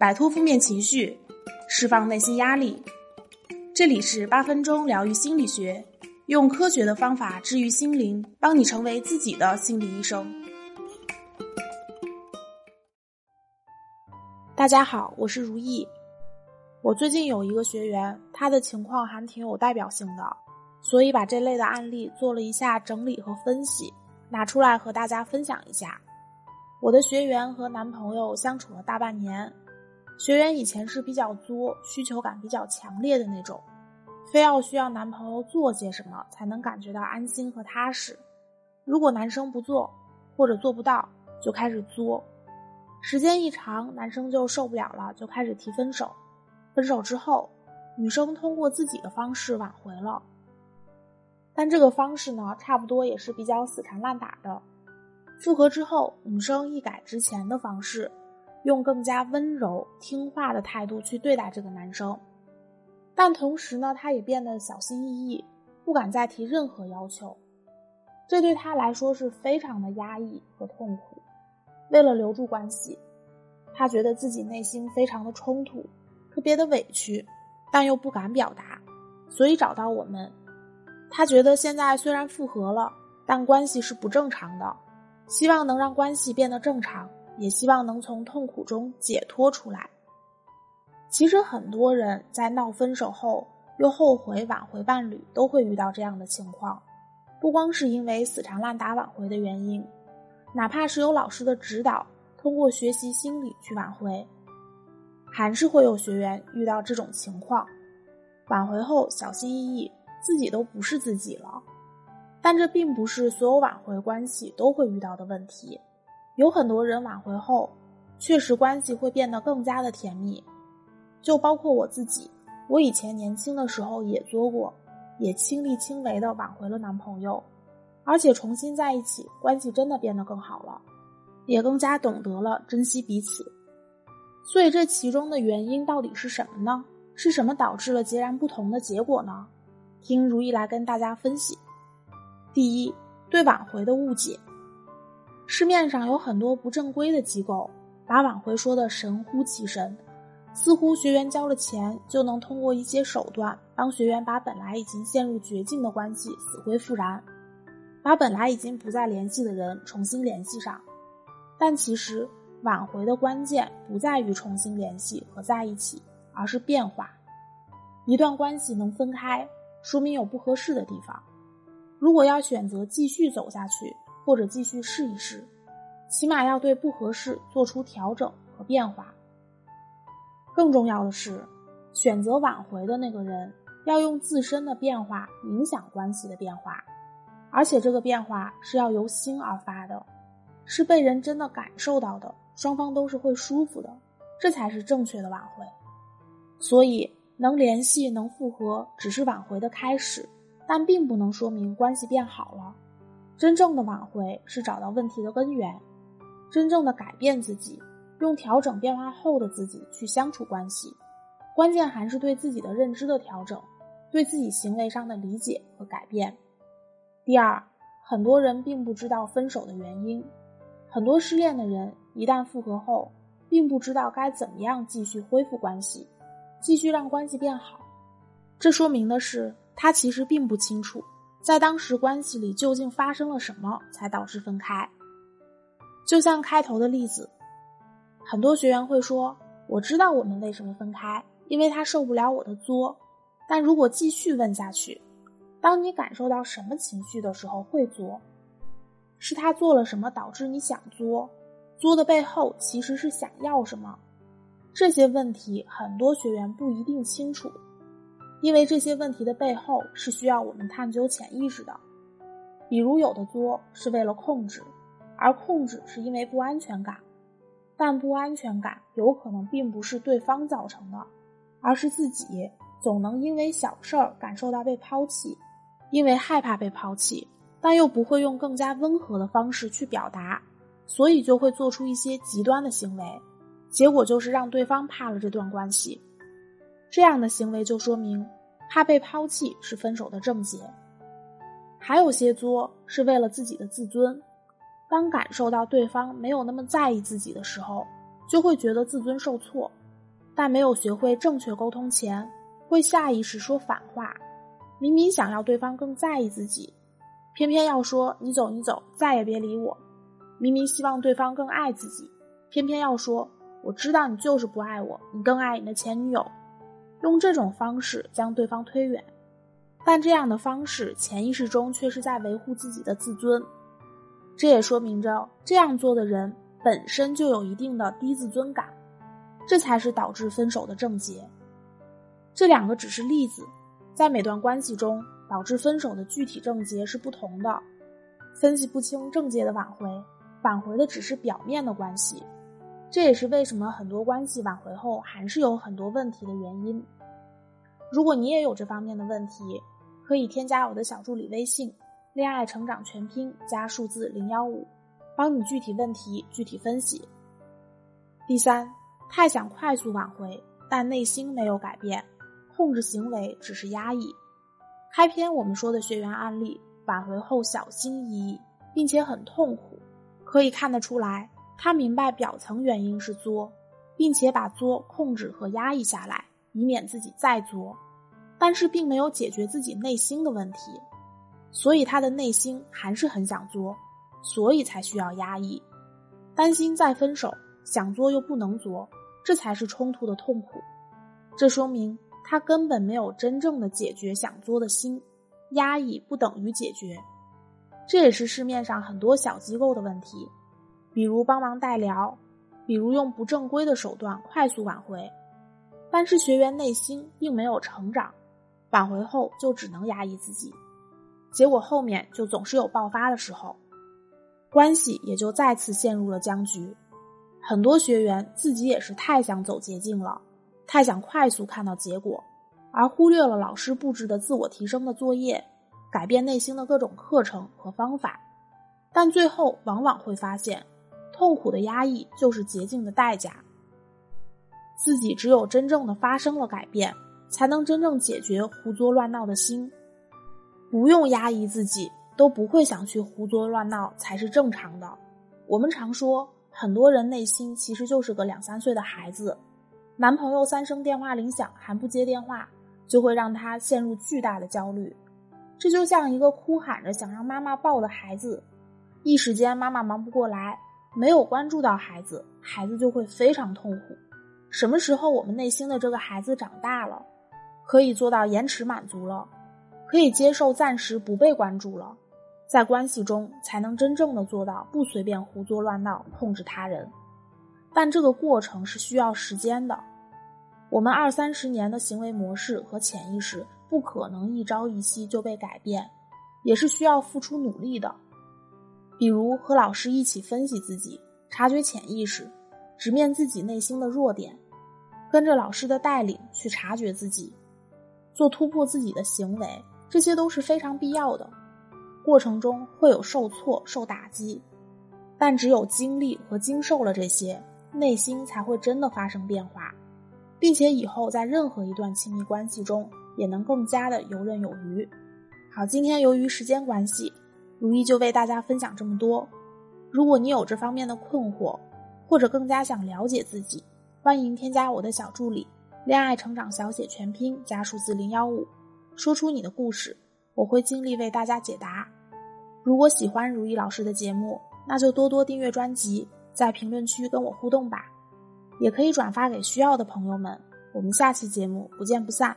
摆脱负面情绪，释放内心压力。这里是八分钟疗愈心理学，用科学的方法治愈心灵，帮你成为自己的心理医生。大家好，我是如意。我最近有一个学员，他的情况还挺有代表性的，所以把这类的案例做了一下整理和分析，拿出来和大家分享一下。我的学员和男朋友相处了大半年，学员以前是比较作、需求感比较强烈的那种，非要需要男朋友做些什么才能感觉到安心和踏实。如果男生不做或者做不到，就开始作。时间一长，男生就受不了了，就开始提分手。分手之后，女生通过自己的方式挽回了，但这个方式呢，差不多也是比较死缠烂打的。复合之后，女生一改之前的方式，用更加温柔听话的态度去对待这个男生，但同时呢，她也变得小心翼翼，不敢再提任何要求。这对她来说是非常的压抑和痛苦。为了留住关系，她觉得自己内心非常的冲突，特别的委屈，但又不敢表达，所以找到我们。她觉得现在虽然复合了，但关系是不正常的。希望能让关系变得正常，也希望能从痛苦中解脱出来。其实很多人在闹分手后又后悔挽回伴侣，都会遇到这样的情况。不光是因为死缠烂打挽回的原因，哪怕是有老师的指导，通过学习心理去挽回，还是会有学员遇到这种情况。挽回后小心翼翼，自己都不是自己了。但这并不是所有挽回关系都会遇到的问题，有很多人挽回后，确实关系会变得更加的甜蜜，就包括我自己，我以前年轻的时候也做过，也亲力亲为的挽回了男朋友，而且重新在一起，关系真的变得更好了，也更加懂得了珍惜彼此。所以这其中的原因到底是什么呢？是什么导致了截然不同的结果呢？听如意来跟大家分析。第一，对挽回的误解。市面上有很多不正规的机构，把挽回说的神乎其神，似乎学员交了钱就能通过一些手段帮学员把本来已经陷入绝境的关系死灰复燃，把本来已经不再联系的人重新联系上。但其实，挽回的关键不在于重新联系和在一起，而是变化。一段关系能分开，说明有不合适的地方。如果要选择继续走下去，或者继续试一试，起码要对不合适做出调整和变化。更重要的是，选择挽回的那个人要用自身的变化影响关系的变化，而且这个变化是要由心而发的，是被人真的感受到的，双方都是会舒服的，这才是正确的挽回。所以，能联系、能复合，只是挽回的开始。但并不能说明关系变好了。真正的挽回是找到问题的根源，真正的改变自己，用调整变化后的自己去相处关系。关键还是对自己的认知的调整，对自己行为上的理解和改变。第二，很多人并不知道分手的原因。很多失恋的人一旦复合后，并不知道该怎么样继续恢复关系，继续让关系变好。这说明的是。他其实并不清楚，在当时关系里究竟发生了什么，才导致分开。就像开头的例子，很多学员会说：“我知道我们为什么分开，因为他受不了我的作。”但如果继续问下去，当你感受到什么情绪的时候会作？是他做了什么导致你想作？作的背后其实是想要什么？这些问题很多学员不一定清楚。因为这些问题的背后是需要我们探究潜意识的，比如有的作是为了控制，而控制是因为不安全感，但不安全感有可能并不是对方造成的，而是自己总能因为小事儿感受到被抛弃，因为害怕被抛弃，但又不会用更加温和的方式去表达，所以就会做出一些极端的行为，结果就是让对方怕了这段关系。这样的行为就说明，怕被抛弃是分手的症结。还有些作是为了自己的自尊，当感受到对方没有那么在意自己的时候，就会觉得自尊受挫，但没有学会正确沟通前，会下意识说反话。明明想要对方更在意自己，偏偏要说“你走，你走，再也别理我”。明明希望对方更爱自己，偏偏要说“我知道你就是不爱我，你更爱你的前女友”。用这种方式将对方推远，但这样的方式潜意识中却是在维护自己的自尊。这也说明着这样做的人本身就有一定的低自尊感，这才是导致分手的症结。这两个只是例子，在每段关系中导致分手的具体症结是不同的。分析不清症结的挽回，挽回的只是表面的关系。这也是为什么很多关系挽回后还是有很多问题的原因。如果你也有这方面的问题，可以添加我的小助理微信。恋爱成长全拼加数字零幺五，帮你具体问题具体分析。第三，太想快速挽回，但内心没有改变，控制行为只是压抑。开篇我们说的学员案例，挽回后小心翼翼，并且很痛苦，可以看得出来，他明白表层原因是作，并且把作控制和压抑下来，以免自己再作，但是并没有解决自己内心的问题。所以他的内心还是很想作，所以才需要压抑，担心再分手，想作又不能作，这才是冲突的痛苦。这说明他根本没有真正的解决想作的心，压抑不等于解决。这也是市面上很多小机构的问题，比如帮忙代聊，比如用不正规的手段快速挽回，但是学员内心并没有成长，挽回后就只能压抑自己。结果后面就总是有爆发的时候，关系也就再次陷入了僵局。很多学员自己也是太想走捷径了，太想快速看到结果，而忽略了老师布置的自我提升的作业，改变内心的各种课程和方法。但最后往往会发现，痛苦的压抑就是捷径的代价。自己只有真正的发生了改变，才能真正解决胡作乱闹的心。不用压抑自己，都不会想去胡作乱闹才是正常的。我们常说，很多人内心其实就是个两三岁的孩子。男朋友三声电话铃响还不接电话，就会让他陷入巨大的焦虑。这就像一个哭喊着想让妈妈抱的孩子，一时间妈妈忙不过来，没有关注到孩子，孩子就会非常痛苦。什么时候我们内心的这个孩子长大了，可以做到延迟满足了？可以接受暂时不被关注了，在关系中才能真正的做到不随便胡作乱闹，控制他人。但这个过程是需要时间的。我们二三十年的行为模式和潜意识不可能一朝一夕就被改变，也是需要付出努力的。比如和老师一起分析自己，察觉潜意识，直面自己内心的弱点，跟着老师的带领去察觉自己，做突破自己的行为。这些都是非常必要的，过程中会有受挫、受打击，但只有经历和经受了这些，内心才会真的发生变化，并且以后在任何一段亲密关系中也能更加的游刃有余。好，今天由于时间关系，如意就为大家分享这么多。如果你有这方面的困惑，或者更加想了解自己，欢迎添加我的小助理“恋爱成长小写全拼”加数字零幺五。说出你的故事，我会尽力为大家解答。如果喜欢如意老师的节目，那就多多订阅专辑，在评论区跟我互动吧。也可以转发给需要的朋友们。我们下期节目不见不散。